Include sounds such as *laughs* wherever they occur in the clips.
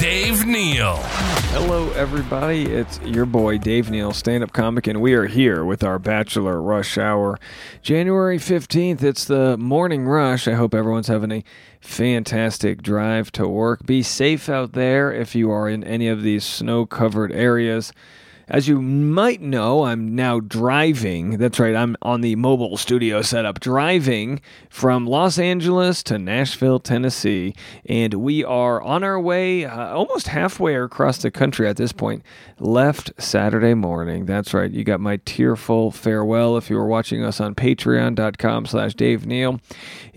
Dave Neal. Hello, everybody. It's your boy Dave Neal, stand up comic, and we are here with our Bachelor Rush Hour. January 15th, it's the morning rush. I hope everyone's having a fantastic drive to work. Be safe out there if you are in any of these snow covered areas. As you might know, I'm now driving. That's right, I'm on the mobile studio setup, driving from Los Angeles to Nashville, Tennessee. And we are on our way uh, almost halfway across the country at this point. Left Saturday morning. That's right, you got my tearful farewell if you were watching us on patreon.com slash Dave Neal.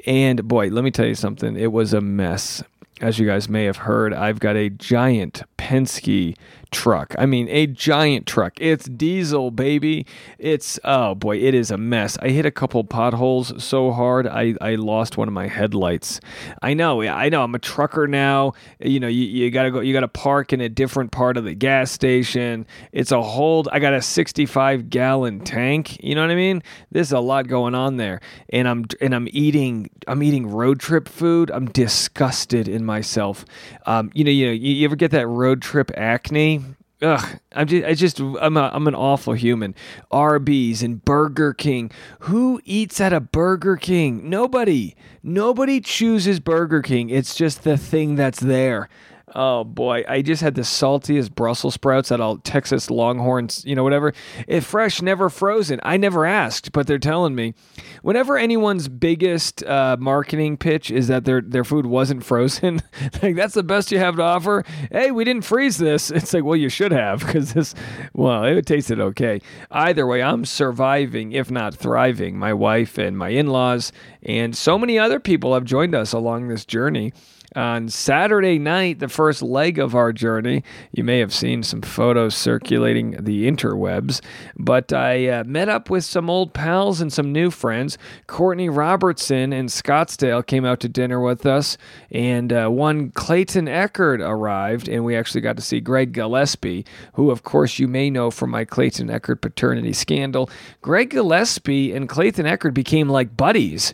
And boy, let me tell you something, it was a mess as you guys may have heard, I've got a giant Penske truck. I mean, a giant truck. It's diesel, baby. It's, oh boy, it is a mess. I hit a couple potholes so hard, I, I lost one of my headlights. I know, I know, I'm a trucker now. You know, you, you gotta go, you gotta park in a different part of the gas station. It's a hold, I got a 65 gallon tank. You know what I mean? There's a lot going on there. And I'm, and I'm eating, I'm eating road trip food. I'm disgusted in myself. Um, you know, you know, you, you ever get that road trip acne? Ugh, I'm just, I just, I'm, a, I'm an awful human. Arby's and Burger King. Who eats at a Burger King? Nobody. Nobody chooses Burger King. It's just the thing that's there. Oh boy, I just had the saltiest Brussels sprouts at all Texas Longhorns, you know, whatever. If fresh, never frozen. I never asked, but they're telling me. Whenever anyone's biggest uh, marketing pitch is that their their food wasn't frozen, *laughs* like that's the best you have to offer. Hey, we didn't freeze this. It's like, well, you should have because this, well, it tasted okay. Either way, I'm surviving, if not thriving. My wife and my in-laws and so many other people have joined us along this journey on Saturday night, the first leg of our journey. You may have seen some photos circulating the interwebs, but I uh, met up with some old pals and some new friends. Courtney Robertson in Scottsdale came out to dinner with us, and uh, one Clayton Echard arrived, and we actually got to see Greg Gillespie, who, of course, you may know from my Clayton Echard paternity scandal. Greg Gillespie and Clayton Echard became like buddies.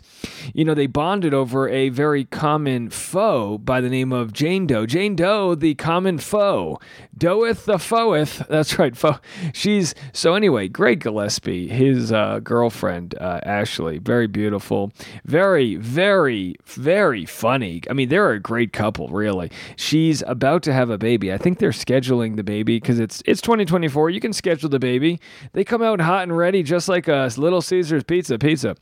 You know, they bonded over a very common foe by the name of Jane Doe. Jane Doe, the common foe. Doeth the foeth. That's right, foe. She's so anyway. Greg Gillespie, his uh, girlfriend uh, Ashley, very beautiful, very, very, very funny. I mean, they're a great couple, really. She's about to have a baby. I think they're scheduling the baby because it's it's 2024. You can schedule the baby. They come out hot and ready, just like a Little Caesars Pizza. Pizza.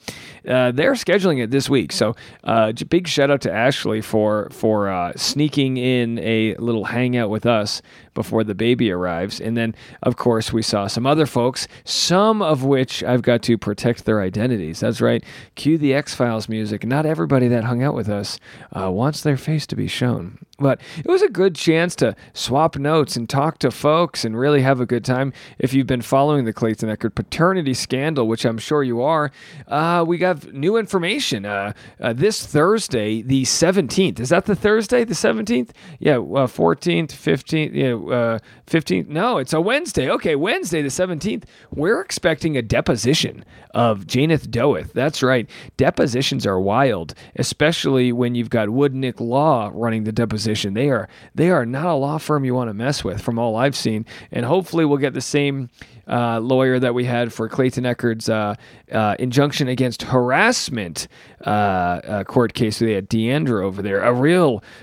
Uh, they're scheduling it this week. So, uh, big shout out to Ashley for for uh, sneaking in a little hangout with us before the baby arrives. And then, of course, we saw some other folks, some of which I've got to protect their identities. That's right. Cue the X Files music. Not everybody that hung out with us uh, wants their face to be shown. But it was a good chance to swap notes and talk to folks and really have a good time. If you've been following the Clayton Echard paternity scandal, which I'm sure you are, uh, we got new information. Uh, uh, this Thursday, the 17th, is that the Thursday, the 17th? Yeah, 14th, 15th, yeah, uh, 15th. No, it's a Wednesday. Okay, Wednesday, the 17th. We're expecting a deposition of Janeth Doeth. That's right. Depositions are wild, especially when you've got Woodnick Law running the deposition. They are they are not a law firm you want to mess with, from all I've seen. And hopefully, we'll get the same uh, lawyer that we had for Clayton Echard's uh, uh, injunction against harassment uh, uh, court case. They had Deandra over there, a real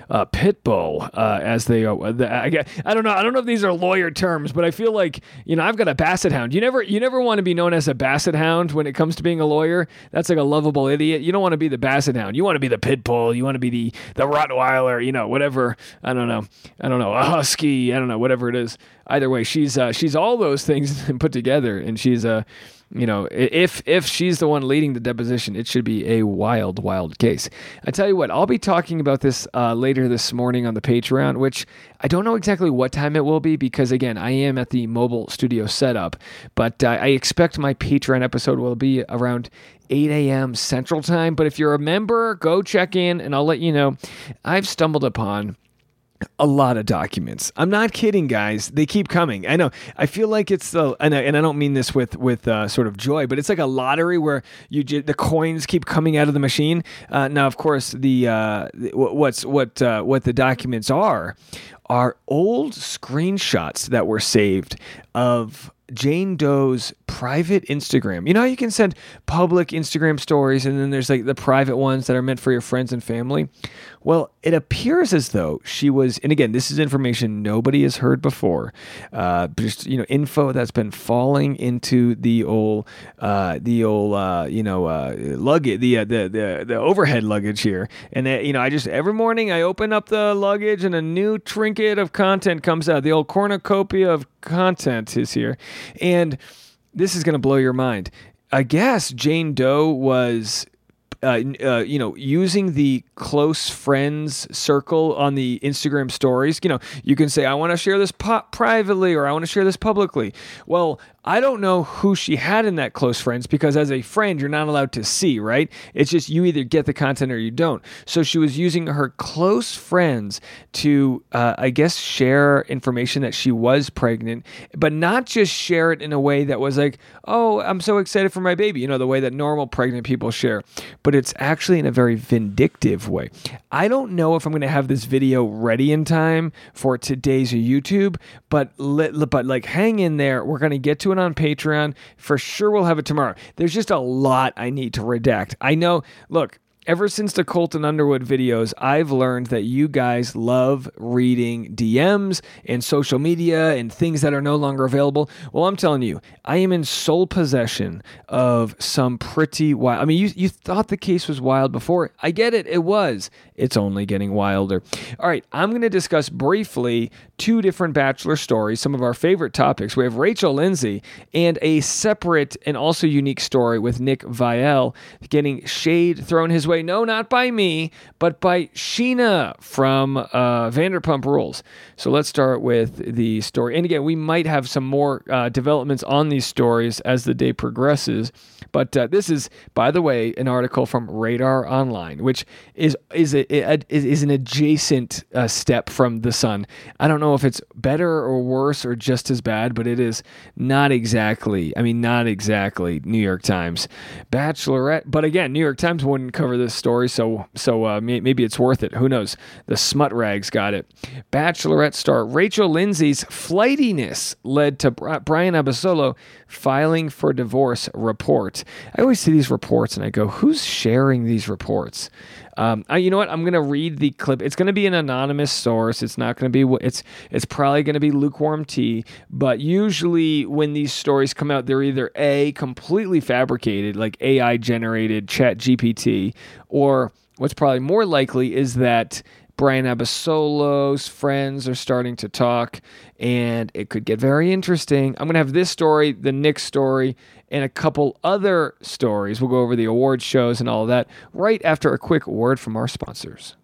uh, pit bull, as they. The, I, I don't know. I don't know if these are lawyer terms, but I feel like you know I've got a basset hound. You never you never want to be known as a basset hound when it comes to being a lawyer. That's like a lovable idiot. You don't want to be the basset hound. You want to be the pit bull. You want to be the the Rottweiler. You know whatever. I don't know. I don't know a husky. I don't know whatever it is either way, she's uh, she's all those things *laughs* put together, and she's a you know, if if she's the one leading the deposition, it should be a wild, wild case. I tell you what, I'll be talking about this uh, later this morning on the Patreon, which I don't know exactly what time it will be because again, I am at the mobile studio setup, but uh, I expect my Patreon episode will be around 8 a.m. Central Time. But if you're a member, go check in and I'll let you know. I've stumbled upon a lot of documents. I'm not kidding, guys. They keep coming. I know. I feel like it's the and I, and I don't mean this with with uh, sort of joy, but it's like a lottery where you the coins keep coming out of the machine. Uh, now, of course, the uh, what's what uh, what the documents are are old screenshots that were saved of Jane Doe's private Instagram. You know you can send public Instagram stories and then there's like the private ones that are meant for your friends and family? Well, it appears as though she was, and again, this is information nobody has heard before. Uh, just you know, info that's been falling into the old, uh, the old, uh, you know, uh, luggage, the, uh, the the the overhead luggage here. And uh, you know, I just every morning I open up the luggage and a new trinket of content comes out. The old cornucopia of content is here, and this is going to blow your mind. I guess Jane Doe was uh, uh, you know, using the close friends circle on the Instagram stories. You know, you can say, I want to share this po- privately or I want to share this publicly. Well, I don't know who she had in that close friends because as a friend, you're not allowed to see, right? It's just you either get the content or you don't. So she was using her close friends to, uh, I guess, share information that she was pregnant, but not just share it in a way that was like, oh, I'm so excited for my baby, you know, the way that normal pregnant people share, but it's actually in a very vindictive way. I don't know if I'm going to have this video ready in time for today's YouTube, but, but like hang in there. We're going to get to on Patreon. For sure, we'll have it tomorrow. There's just a lot I need to redact. I know, look, Ever since the Colton Underwood videos, I've learned that you guys love reading DMs and social media and things that are no longer available. Well, I'm telling you, I am in sole possession of some pretty wild. I mean, you, you thought the case was wild before. I get it, it was. It's only getting wilder. All right, I'm going to discuss briefly two different Bachelor stories, some of our favorite topics. We have Rachel Lindsay and a separate and also unique story with Nick Viall getting shade thrown his way No, not by me, but by Scheana from uh, Vanderpump Rules. So let's start with the story. And again, we might have some more uh, developments on these stories as the day progresses. But uh, this is, by the way, an article from Radar Online, which is is a, a is an adjacent uh, step from the Sun. I don't know if it's better or worse or just as bad, but it is not exactly. I mean, not exactly New York Times Bachelorette. But again, New York Times wouldn't cover this story, so so uh, maybe it's worth it. Who knows? The smut rags got it. Bachelorette star Rachel Lindsay's flightiness led to Bryan Abasolo filing for divorce report. I always see these reports and I go, who's sharing these reports? Um, I, you know what? I'm gonna read the clip. It's gonna be an anonymous source. It's not gonna be. It's it's probably gonna be lukewarm tea. But usually when these stories come out, they're either a completely fabricated, like AI generated Chat GPT, or what's probably more likely is that Bryan Abasolo's friends are starting to talk, and it could get very interesting. I'm going to have this story, the Nick story, and a couple other stories. We'll go over the award shows and all that right after a quick word from our sponsors.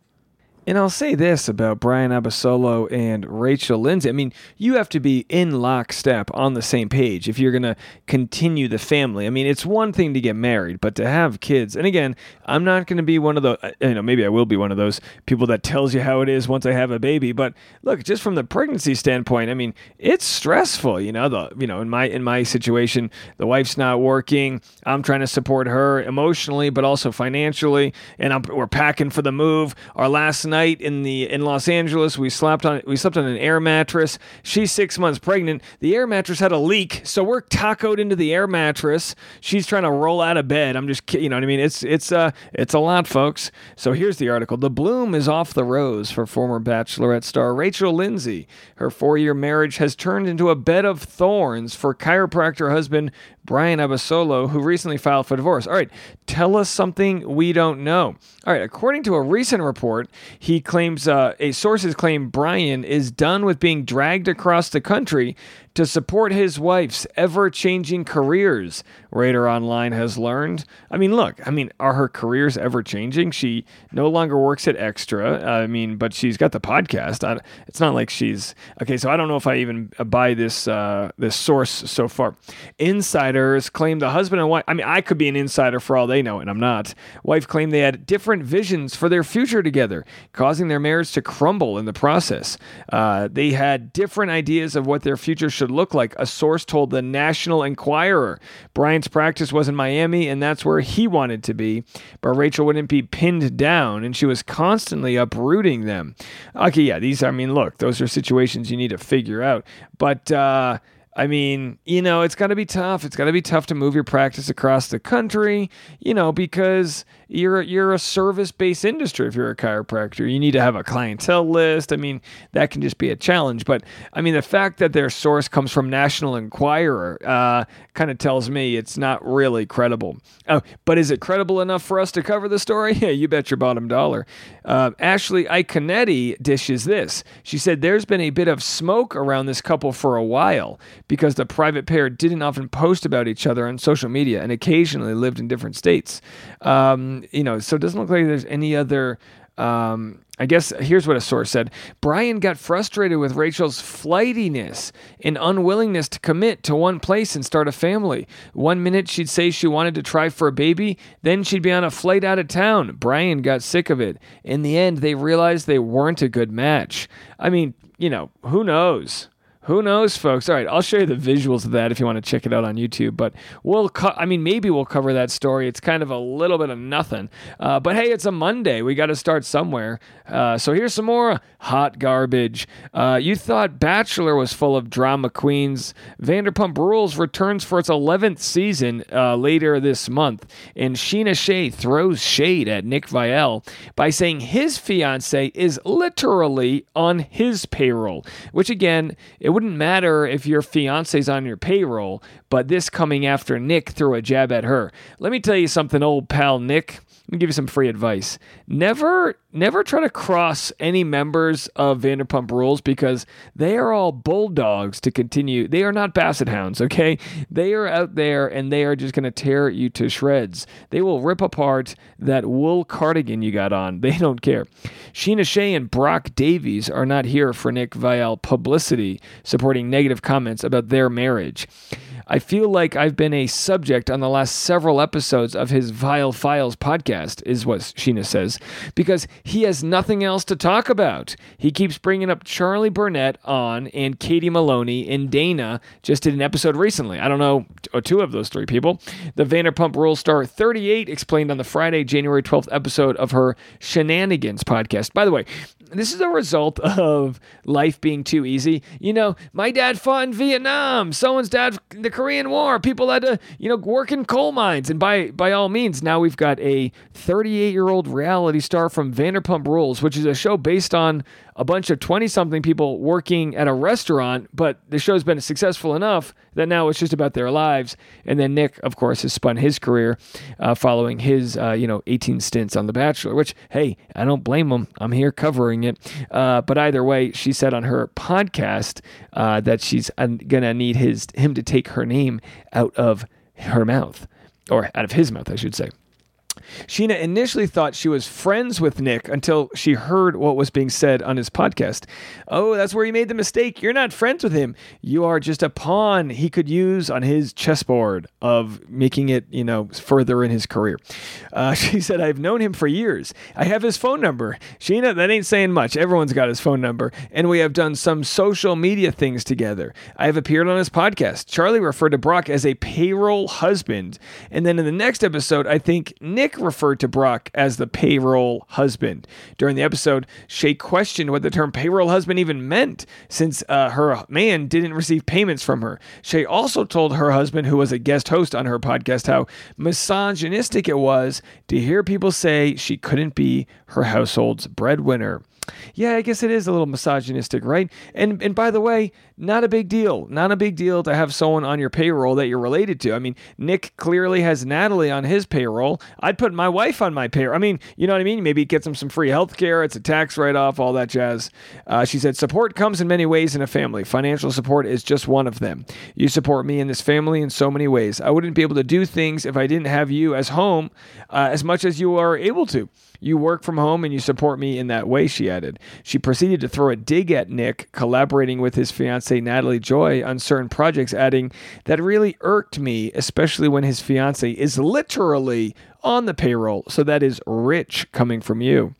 And I'll say this about Bryan Abasolo and Rachel Lindsay. I mean, you have to be in lockstep on the same page if you're going to continue the family. I mean, it's one thing to get married, but to have kids. And again, I'm not going to be one of the, uh, you know, maybe I will be one of those people that tells you how it is once I have a baby. But look, just from the pregnancy standpoint, I mean, it's stressful. You know, the, you know, in my in my situation, the wife's not working. I'm trying to support her emotionally, but also financially, and I'm, we're packing for the move. Our last night in the in Los Angeles. We slept on we slept on an air mattress. She's six months pregnant. The air mattress had a leak, so we're tacoed into the air mattress. She's trying to roll out of bed. I'm just you know what I mean. It's it's uh it's a lot, folks. So here's the article. The bloom is off the rose for former Bachelorette star Rachel Lindsay. Her four year marriage has turned into a bed of thorns for chiropractor husband Bryan Abasolo, who recently filed for divorce. All right, tell us something we don't know. All right, according to a recent report, he claims uh, a sources claim Bryan is done with being dragged across the country to support his wife's ever changing careers, Radar Online has learned. I mean, look, I mean, are her careers ever changing? She no longer works at Extra. I mean, but she's got the podcast. I, it's not like she's okay. So I don't know if I even buy this uh, this source so far. Insiders claim the husband and wife. I mean, I could be an insider for all they know, and I'm not. Wife claimed they had different visions for their future together, causing their marriage to crumble in the process. Uh, they had different ideas of what their future should look like. A source told the National Enquirer. Bryan's practice was in Miami, and that's where he wanted to be, but Rachel wouldn't be pinned down, and she was constantly uprooting them. Okay, yeah, these. I mean, look, those are situations you need to figure out, but. Uh, I mean, you know, it's got to be tough. It's got to be tough to move your practice across the country, you know, because you're you're a service-based industry if you're a chiropractor. You need to have a clientele list. I mean, that can just be a challenge. But I mean, the fact that their source comes from National Enquirer uh, kind of tells me it's not really credible. Oh, but is it credible enough for us to cover the story? *laughs* Yeah, you bet your bottom dollar. Uh, Ashley Iaconetti dishes this. She said there's been a bit of smoke around this couple for a while because the private pair didn't often post about each other on social media and occasionally lived in different states. Um, you know, so it doesn't look like there's any other. Um, I guess here's what a source said Bryan got frustrated with Rachel's flightiness and unwillingness to commit to one place and start a family. One minute she'd say she wanted to try for a baby, then she'd be on a flight out of town. Bryan got sick of it. In the end, they realized they weren't a good match. I mean, you know, who knows? Who knows, folks? All right, I'll show you the visuals of that if you want to check it out on YouTube. But we'll, co- I mean, maybe we'll cover that story. It's kind of a little bit of nothing. Uh, but hey, it's a Monday. We got to start somewhere. Uh, so here's some more hot garbage. Uh, you thought Bachelor was full of drama queens. Vanderpump Rules returns for its 11th season uh, later this month, and Scheana Shay throws shade at Nick Viall by saying his fiance is literally on his payroll, which again, it it wouldn't matter if your fiance's on your payroll, but this coming after Nick threw a jab at her. Let me tell you something, old pal Nick. Let me give you some free advice. Never, never try to cross any members of Vanderpump Rules because they are all bulldogs to continue. They are not basset hounds, okay? They are out there and they are just going to tear you to shreds. They will rip apart that wool cardigan you got on. They don't care. Scheana Shay and Brock Davies are not here for Nick Viall publicity supporting negative comments about their marriage. I feel like I've been a subject on the last several episodes of his Viall Files podcast, is what Scheana says, because he has nothing else to talk about. He keeps bringing up Charli Burnett on and Katie Maloney and Dana just did an episode recently. I don't know, two of those three people. The Vanderpump Rules star 38 explained on the Friday, January 12th episode of her Shenanigans podcast. By the way, this is a result *laughs* of life being too easy. You know, my dad fought in Vietnam. Someone's dad, in the Korean War. People had to, you know, work in coal mines. And by by all means, now we've got a 38 year old reality star from Vanderpump Rules, which is a show based on a bunch of 20 something people working at a restaurant, but the show's been successful enough that now it's just about their lives. And then Nick, of course, has spun his career uh, following his, uh, you know, 18 stints on The Bachelor, which, hey, I don't blame him. I'm here covering it. Uh, but either way, she said on her podcast uh, that she's uh, going to need his him to take her name out of her mouth, or out of his mouth, I should say. Scheana initially thought she was friends with Nick until she heard what was being said on his podcast. Oh, that's where you made the mistake. You're not friends with him. You are just a pawn he could use on his chessboard of making it, you know, further in his career. Uh, *laughs* she said, I've known him for years. I have his phone number. Scheana, that ain't saying much. Everyone's got his phone number. And we have done some social media things together. I have appeared on his podcast. Charli referred to Brock as a payroll husband. And then in the next episode, I think Nick referred to Brock as the payroll husband. During the episode, Shay questioned what the term payroll husband even meant since uh, her man didn't receive payments from her. Shay also told her husband, who was a guest host on her podcast, how misogynistic it was to hear people say she couldn't be her household's breadwinner. Yeah, I guess it is a little misogynistic, right? And and by the way, not a big deal. Not a big deal to have someone on your payroll that you're related to. I mean, Nick clearly has Natalie on his payroll. I'd put my wife on my payroll. I mean, you know what I mean? Maybe gets him some free health care. It's a tax write off, all that jazz. Uh, she said, Support comes in many ways in a family. Financial support is just one of them. You support me and this family in so many ways. I wouldn't be able to do things if I didn't have you as home uh, as much as you are able to. You work from home and you support me in that way, she added. She proceeded to throw a dig at Nick, collaborating with his fiancee Natalie Joy on certain projects, adding, That really irked me, especially when his fiancee is literally on the payroll. So that is rich coming from you.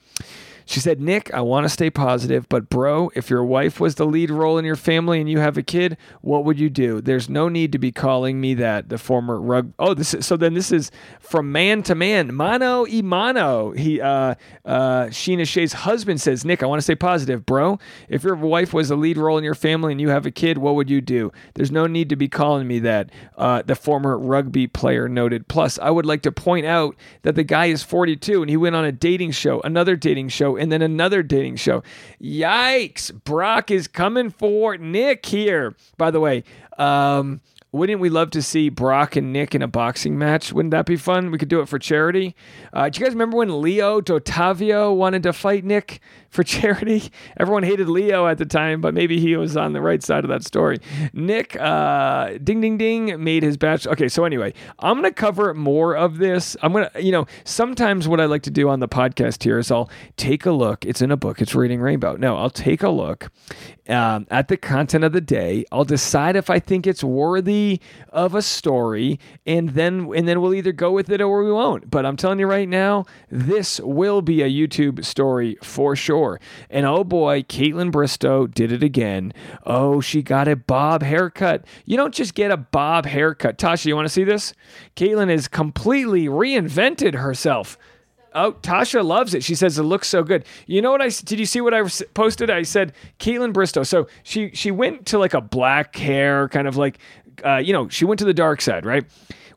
She said, Nick, I want to stay positive, but bro, if your wife was the lead role in your family and you have a kid, what would you do? There's no need to be calling me that. The former rug. Oh, this is so. Then this is from man to man, mano y mano. He, uh, uh, Scheana Shay's husband says, Nick, I want to stay positive, bro. If your wife was the lead role in your family and you have a kid, what would you do? There's no need to be calling me that. Uh, the former rugby player noted. Plus, I would like to point out that the guy is 42 and he went on a dating show, another dating show and then another dating show. Yikes! Brock is coming for Nick here. By the way, um, wouldn't we love to see Brock and Nick in a boxing match? Wouldn't that be fun? We could do it for charity. Uh, do you guys remember when Leo Dottavio wanted to fight Nick? For *laughs* charity. Everyone hated Leo at the time, but maybe he was on the right side of that story. Nick, uh, ding, ding, ding, made his batch. Okay, so anyway, I'm to cover more of this. I'm to, you know, sometimes what I like to do on the podcast here is I'll take a look. It's in a book, it's Reading Rainbow. No, I'll take a look um, at the content of the day. I'll decide if I think it's worthy of a story, and then and then we'll either go with it or we won't. But I'm telling you right now, this will be a YouTube story for sure And oh boy, Kaitlyn Bristowe did it again. Oh, she got a bob haircut. You don't just get a bob haircut. Tasha, you want to see this? Kaitlyn has completely reinvented herself. Oh, Tasha loves it. She says it looks so good. You know what I did? You see what I posted? I said Kaitlyn Bristowe. So she she went to like a black hair, kind of like, uh, you know, she went to the dark side, right?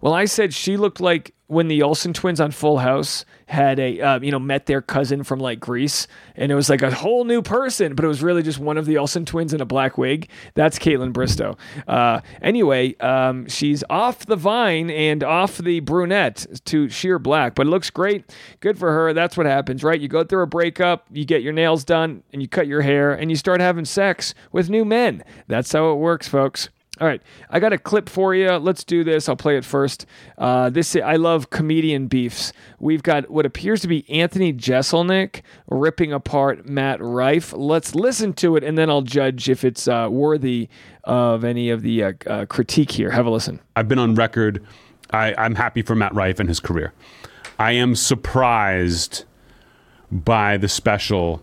Well, I said she looked like when the Olsen twins on Full House had a uh, you know met their cousin from like Greece, and it was like a whole new person, but it was really just one of the Olsen twins in a black wig. That's Kaitlyn Bristowe. Uh, anyway, um, she's off the vine and off the brunette to sheer black, but it looks great. Good for her. That's what happens, right? You go through a breakup, you get your nails done, and you cut your hair, and you start having sex with new men. That's how it works, folks. All right, I got a clip for you. Let's do this. I'll play it first. Uh, this I love comedian beefs. We've got what appears to be Anthony Jeselnik ripping apart Matt Rife. Let's listen to it, and then I'll judge if it's uh, worthy of any of the uh, uh critique here. Have a listen. I've been on record. I, I'm happy for Matt Rife and his career. I am surprised by the special,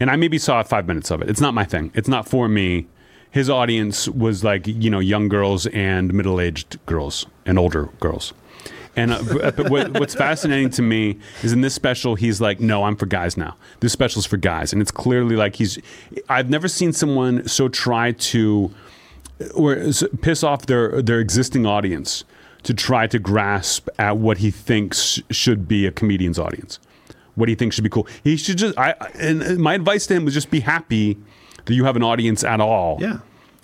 and I maybe saw five minutes of it. It's not my thing. It's not for me his audience was like you know young girls and middle aged girls and older girls. And uh, what, what's fascinating to me is in this special, he's like, "No, I'm for guys now. This special's for guys," and it's clearly like he's. I've never seen someone so try to, or piss off their their existing audience to try to grasp at what he thinks should be a comedian's audience, what he thinks should be cool. He should just. I and my advice to him was just be happy that you have an audience at all. Yeah.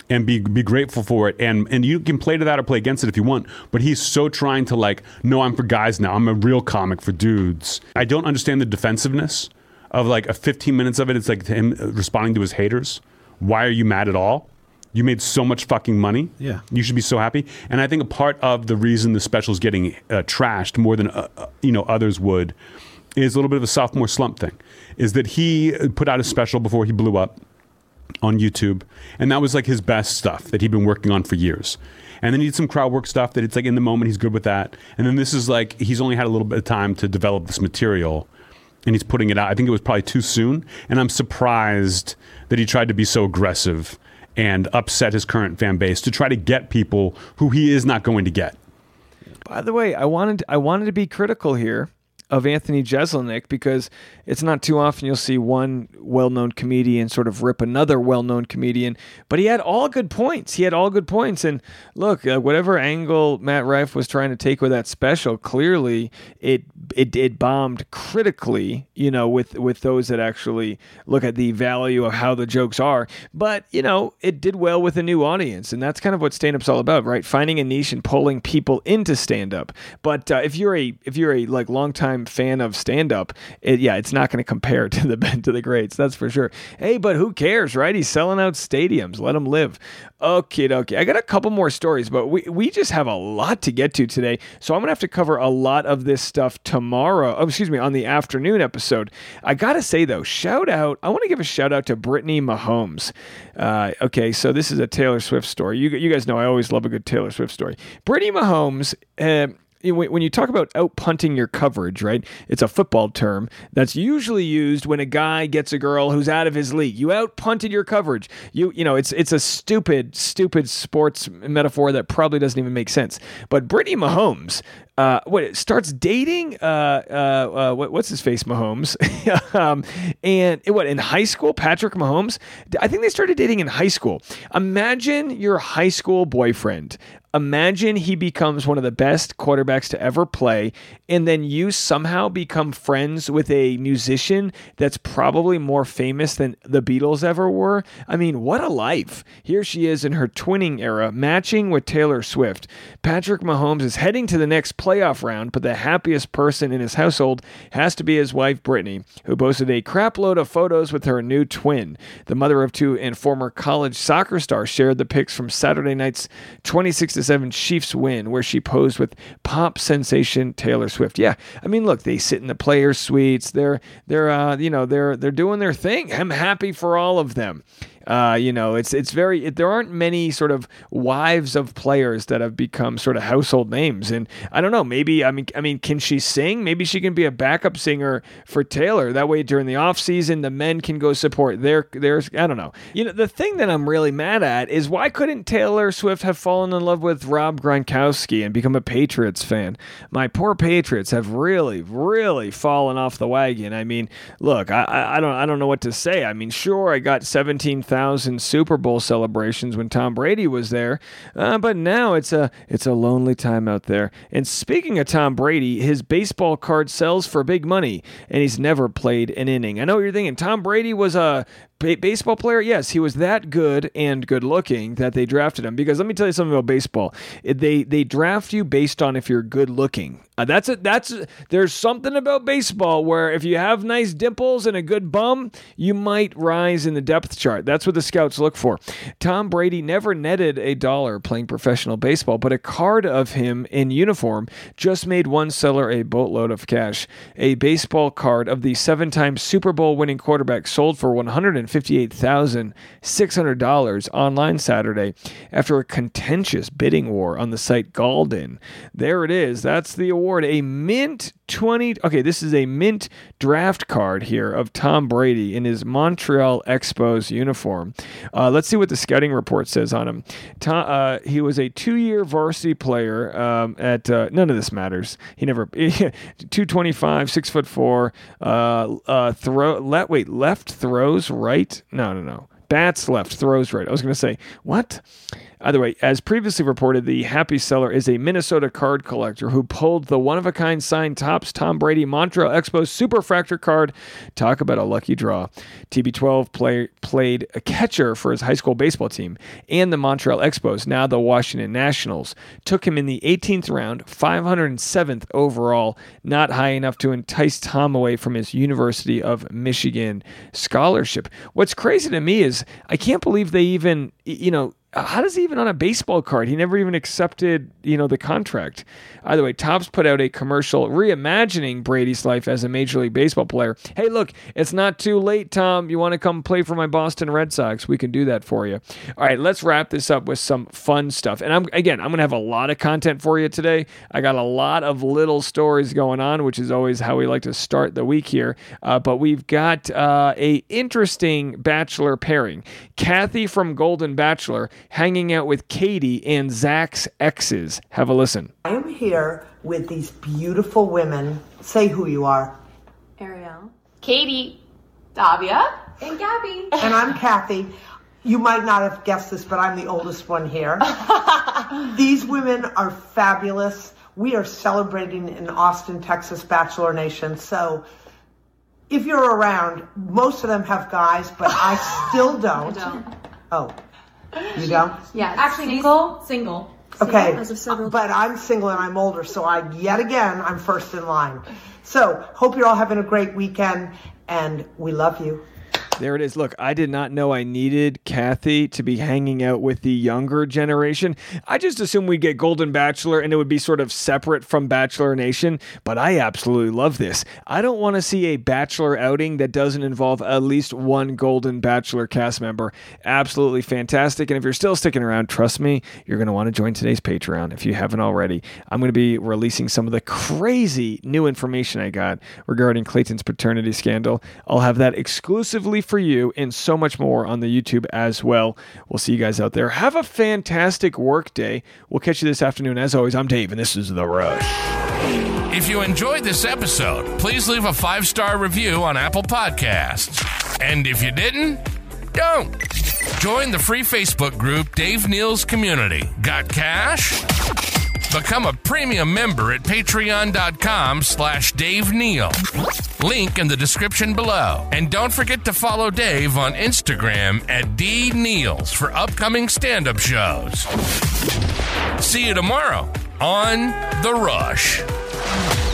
And be be grateful for it, and and you can play to that or play against it if you want. But he's so trying to like, no, I'm for guys now. I'm a real comic for dudes. I don't understand the defensiveness of like a 15 minutes of it. It's like him responding to his haters. Why are you mad at all? You made so much fucking money. Yeah. You should be so happy. And I think a part of the reason the special is getting uh, trashed more than uh, uh, you know others would is a little bit of a sophomore slump thing. Is that he put out a special before he blew up on YouTube, and that was like his best stuff that he'd been working on for years. And then he did some crowd work stuff that it's like in the moment he's good with that. And then this is like he's only had a little bit of time to develop this material, and he's putting it out. I think it was probably too soon, and I'm surprised that he tried to be so aggressive and upset his current fan base to try to get people who he is not going to get. By the way, I wanted I wanted to be critical here of Anthony Jeselnik because it's not too often you'll see one well-known comedian sort of rip another well-known comedian. But he had all good points. He had all good points. And look, uh, whatever angle Matt Rife was trying to take with that special, clearly it it it bombed critically. You know, with with those that actually look at the value of how the jokes are. But you know, it did well with a new audience, and that's kind of what stand-up's all about, right? Finding a niche and pulling people into stand-up. But uh, if you're a if you're a like longtime fan of stand-up, it, yeah, it's not going to compare *laughs* to the to the greats, that's for sure. Hey, but who cares, right? He's selling out stadiums. Let him live. Okay, okay. I got a couple more stories, but we we just have a lot to get to today, so I'm gonna have to cover a lot of this stuff tomorrow. Oh, excuse me, on the afternoon episode. I gotta say though, shout out. I want to give a shout out to Brittany Mahomes. Uh, okay, so this is a Taylor Swift story. You you guys know I always love a good Taylor Swift story. Brittany Mahomes. Uh, when you talk about out punting your coverage, right? It's a football term that's usually used when a guy gets a girl who's out of his league. You out punted your coverage. You you know it's it's a stupid stupid sports metaphor that probably doesn't even make sense. But Brittany Mahomes uh, what starts dating uh, uh, uh, what, what's his face Mahomes, *laughs* um, and what in high school Patrick Mahomes. I think they started dating in high school. Imagine your high school boyfriend. Imagine he becomes one of the best quarterbacks to ever play, and then you somehow become friends with a musician that's probably more famous than the Beatles ever were. I mean, what a life! Here she is in her twinning era, matching with Taylor Swift. Patrick Mahomes is heading to the next playoff round, but the happiest person in his household has to be his wife, Brittany, who posted a crapload of photos with her new twin. The mother of two and former college soccer star shared the pics from Saturday night's 26 7 Chiefs win, where she posed with pop sensation Taylor Swift. Yeah, I mean, look, they sit in the players' suites. They're they're uh, you know they're they're doing their thing. I'm happy for all of them. Uh, you know, it's it's very it, there aren't many sort of wives of players that have become sort of household names, and I don't know. Maybe I mean I mean, can she sing? Maybe she can be a backup singer for Taylor. That way, during the off season, the men can go support their their. I don't know. You know, the thing that I'm really mad at is why couldn't Taylor Swift have fallen in love with Rob Gronkowski and become a Patriots fan? My poor Patriots have really, really fallen off the wagon. I mean, look, I I, don't I don't know what to say. I mean, sure, I got seventeen thousand Super Bowl celebrations when Tom Brady was there, uh, but now it's a it's a lonely time out there. And speaking of Tom Brady, his baseball card sells for big money, and he's never played an inning. I know what you're thinking. Tom Brady was a ba- baseball player, yes, he was that good and good looking that they drafted him. Because let me tell you something about baseball. They they draft you based on if you're good looking. Uh, that's it. That's there's something about baseball where if you have nice dimples and a good bum, you might rise in the depth chart. That's what the scouts look for. Tom Brady never netted a dollar playing professional baseball, but a card of him in uniform just made one seller a boatload of cash. A baseball card of the seven-time Super Bowl winning quarterback sold for 158,600 online Saturday after a contentious bidding war on the site Goldin. There it is. That's the award a mint 20 okay this is a mint draft card here of tom brady in his montreal expos uniform. Uh, let's see what the scouting report says on him. Tom, uh, he was a two-year varsity player um, at uh, none of this matters. He never *laughs* 225 six foot four uh, uh, throw let wait left throws right? No no no. Bats left throws right. I was going to say what Either way, as previously reported, the happy seller is a Minnesota card collector who pulled the one of a kind signed Topps Tom Brady Montreal Expos Superfractor card. Talk about a lucky draw. TB12 play, played a catcher for his high school baseball team and the Montreal Expos, now the Washington Nationals. Took him in the 18th round, 507th overall, not high enough to entice Tom away from his University of Michigan scholarship. What's crazy to me is I can't believe they even, you know, how does he even on a baseball card? He never even accepted, you know, the contract. Either way, Topps put out a commercial reimagining Brady's life as a Major League Baseball player. Hey, look, it's not too late, Tom. You want to come play for my Boston Red Sox? We can do that for you. All right, let's wrap this up with some fun stuff. And I'm again, I'm gonna have a lot of content for you today. I got a lot of little stories going on, which is always how we like to start the week here. Uh, but we've got uh, a interesting bachelor pairing. Kathy from Golden Bachelor hanging out with Katie and Zach's exes. Have a listen. I am here with these beautiful women. Say who you are. Ariel. Katie. Davia. And Gabby. And I'm Kathy. You might not have guessed this, but I'm the oldest one here. *laughs* These women are fabulous. We are celebrating in Austin, Texas, Bachelor Nation. So if you're around, most of them have guys, but I *laughs* still don't. Don't. Oh, you don't? Yes. Actually, single. Single. Okay, As but I'm single and I'm older, so I yet again I'm first in line. So hope you're all having a great weekend, and we love you. There it is. Look, I did not know I needed Kathy to be hanging out with the younger generation. I just assumed we'd get Golden Bachelor and it would be sort of separate from Bachelor Nation, but I absolutely love this. I don't want to see a Bachelor outing that doesn't involve at least one Golden Bachelor cast member. Absolutely fantastic. And if you're still sticking around, trust me, you're going to want to join today's Patreon if you haven't already. I'm going to be releasing some of the crazy new information I got regarding Clayton's paternity scandal. I'll have that exclusively for you and so much more on the YouTube as well. We'll see you guys out there. Have a fantastic work day. We'll catch you this afternoon. As always, I'm Dave, and this is The Rush. If you enjoyed this episode, please leave a five star review on Apple Podcasts. And if you didn't, don't. Join the free Facebook group Dave Neal's Community. Got cash? Become a premium member at patreon.com slash Dave Neal. Link in the description below. And don't forget to follow Dave on Instagram at D Neals for upcoming stand-up shows. See you tomorrow on The Rush.